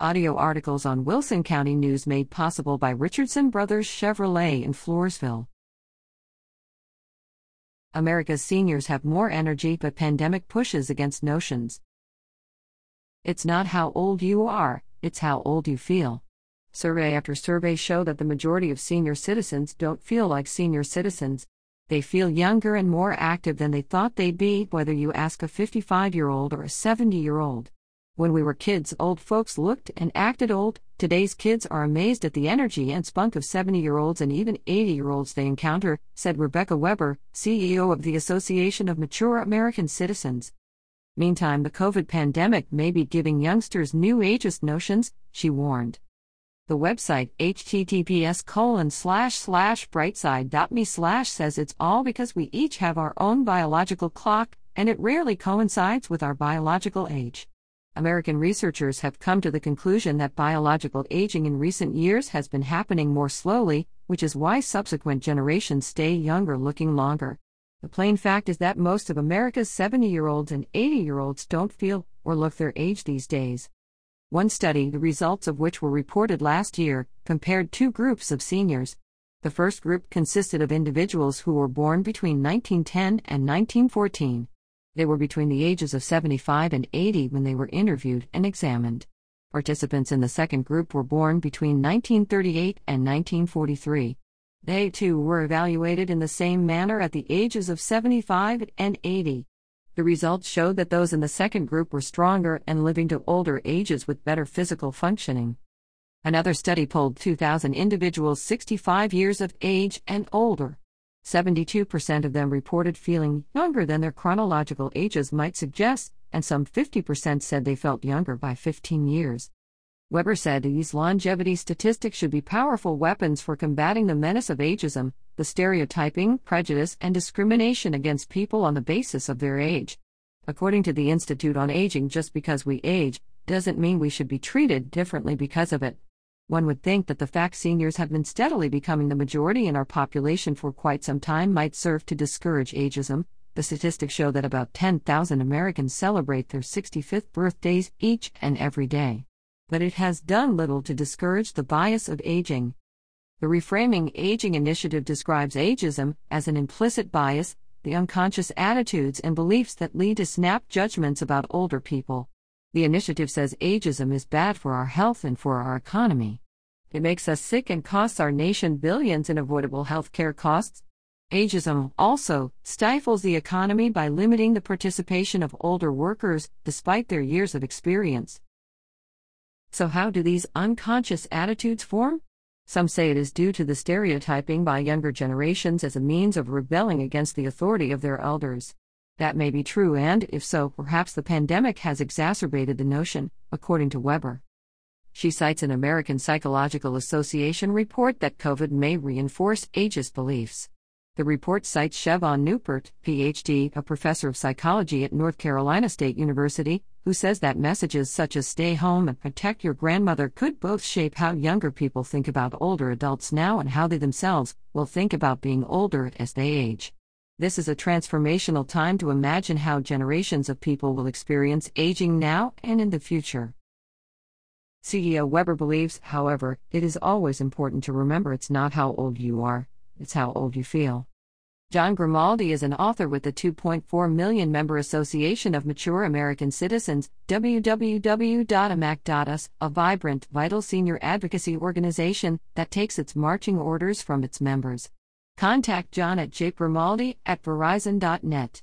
Audio articles on Wilson County News made possible by Richardson Brothers Chevrolet in Floresville. America's seniors have more energy, but pandemic pushes against notions. It's not how old you are, it's how old you feel. Survey after survey show that the majority of senior citizens don't feel like senior citizens. They feel younger and more active than they thought they'd be, whether you ask a 55 year old or a 70 year old. When we were kids, old folks looked and acted old. Today's kids are amazed at the energy and spunk of 70 year olds and even 80 year olds they encounter, said Rebecca Weber, CEO of the Association of Mature American Citizens. Meantime, the COVID pandemic may be giving youngsters new ageist notions, she warned. The website https colon slash slash brightside.me slash says it's all because we each have our own biological clock, and it rarely coincides with our biological age. American researchers have come to the conclusion that biological aging in recent years has been happening more slowly, which is why subsequent generations stay younger looking longer. The plain fact is that most of America's 70 year olds and 80 year olds don't feel or look their age these days. One study, the results of which were reported last year, compared two groups of seniors. The first group consisted of individuals who were born between 1910 and 1914. They were between the ages of 75 and 80 when they were interviewed and examined. Participants in the second group were born between 1938 and 1943. They too were evaluated in the same manner at the ages of 75 and 80. The results showed that those in the second group were stronger and living to older ages with better physical functioning. Another study polled 2,000 individuals 65 years of age and older. 72% of them reported feeling younger than their chronological ages might suggest, and some 50% said they felt younger by 15 years. Weber said these longevity statistics should be powerful weapons for combating the menace of ageism, the stereotyping, prejudice, and discrimination against people on the basis of their age. According to the Institute on Aging, just because we age doesn't mean we should be treated differently because of it. One would think that the fact seniors have been steadily becoming the majority in our population for quite some time might serve to discourage ageism. The statistics show that about 10,000 Americans celebrate their 65th birthdays each and every day. But it has done little to discourage the bias of aging. The Reframing Aging Initiative describes ageism as an implicit bias, the unconscious attitudes and beliefs that lead to snap judgments about older people. The initiative says ageism is bad for our health and for our economy. It makes us sick and costs our nation billions in avoidable health care costs. Ageism also stifles the economy by limiting the participation of older workers despite their years of experience. So, how do these unconscious attitudes form? Some say it is due to the stereotyping by younger generations as a means of rebelling against the authority of their elders. That may be true, and if so, perhaps the pandemic has exacerbated the notion, according to Weber. She cites an American Psychological Association report that COVID may reinforce ageist beliefs. The report cites Shevaun Neupert, PhD, a professor of psychology at North Carolina State University, who says that messages such as stay home and protect your grandmother could both shape how younger people think about older adults now and how they themselves will think about being older as they age. This is a transformational time to imagine how generations of people will experience aging now and in the future. CEO Weber believes, however, it is always important to remember it's not how old you are, it's how old you feel. John Grimaldi is an author with the 2.4 million member Association of Mature American Citizens, www.amac.us, a vibrant, vital senior advocacy organization that takes its marching orders from its members. Contact John at jgrimaldi at verizon.net.